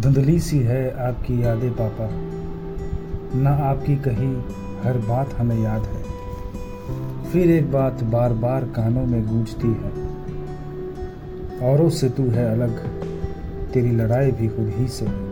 धुंधली सी है आपकी यादें, पापा। ना आपकी कही हर बात हमें याद है। फिर एक बात बार बार कानों में गूंजती है। औरों से तू है अलग, तेरी लड़ाई भी खुद ही से। है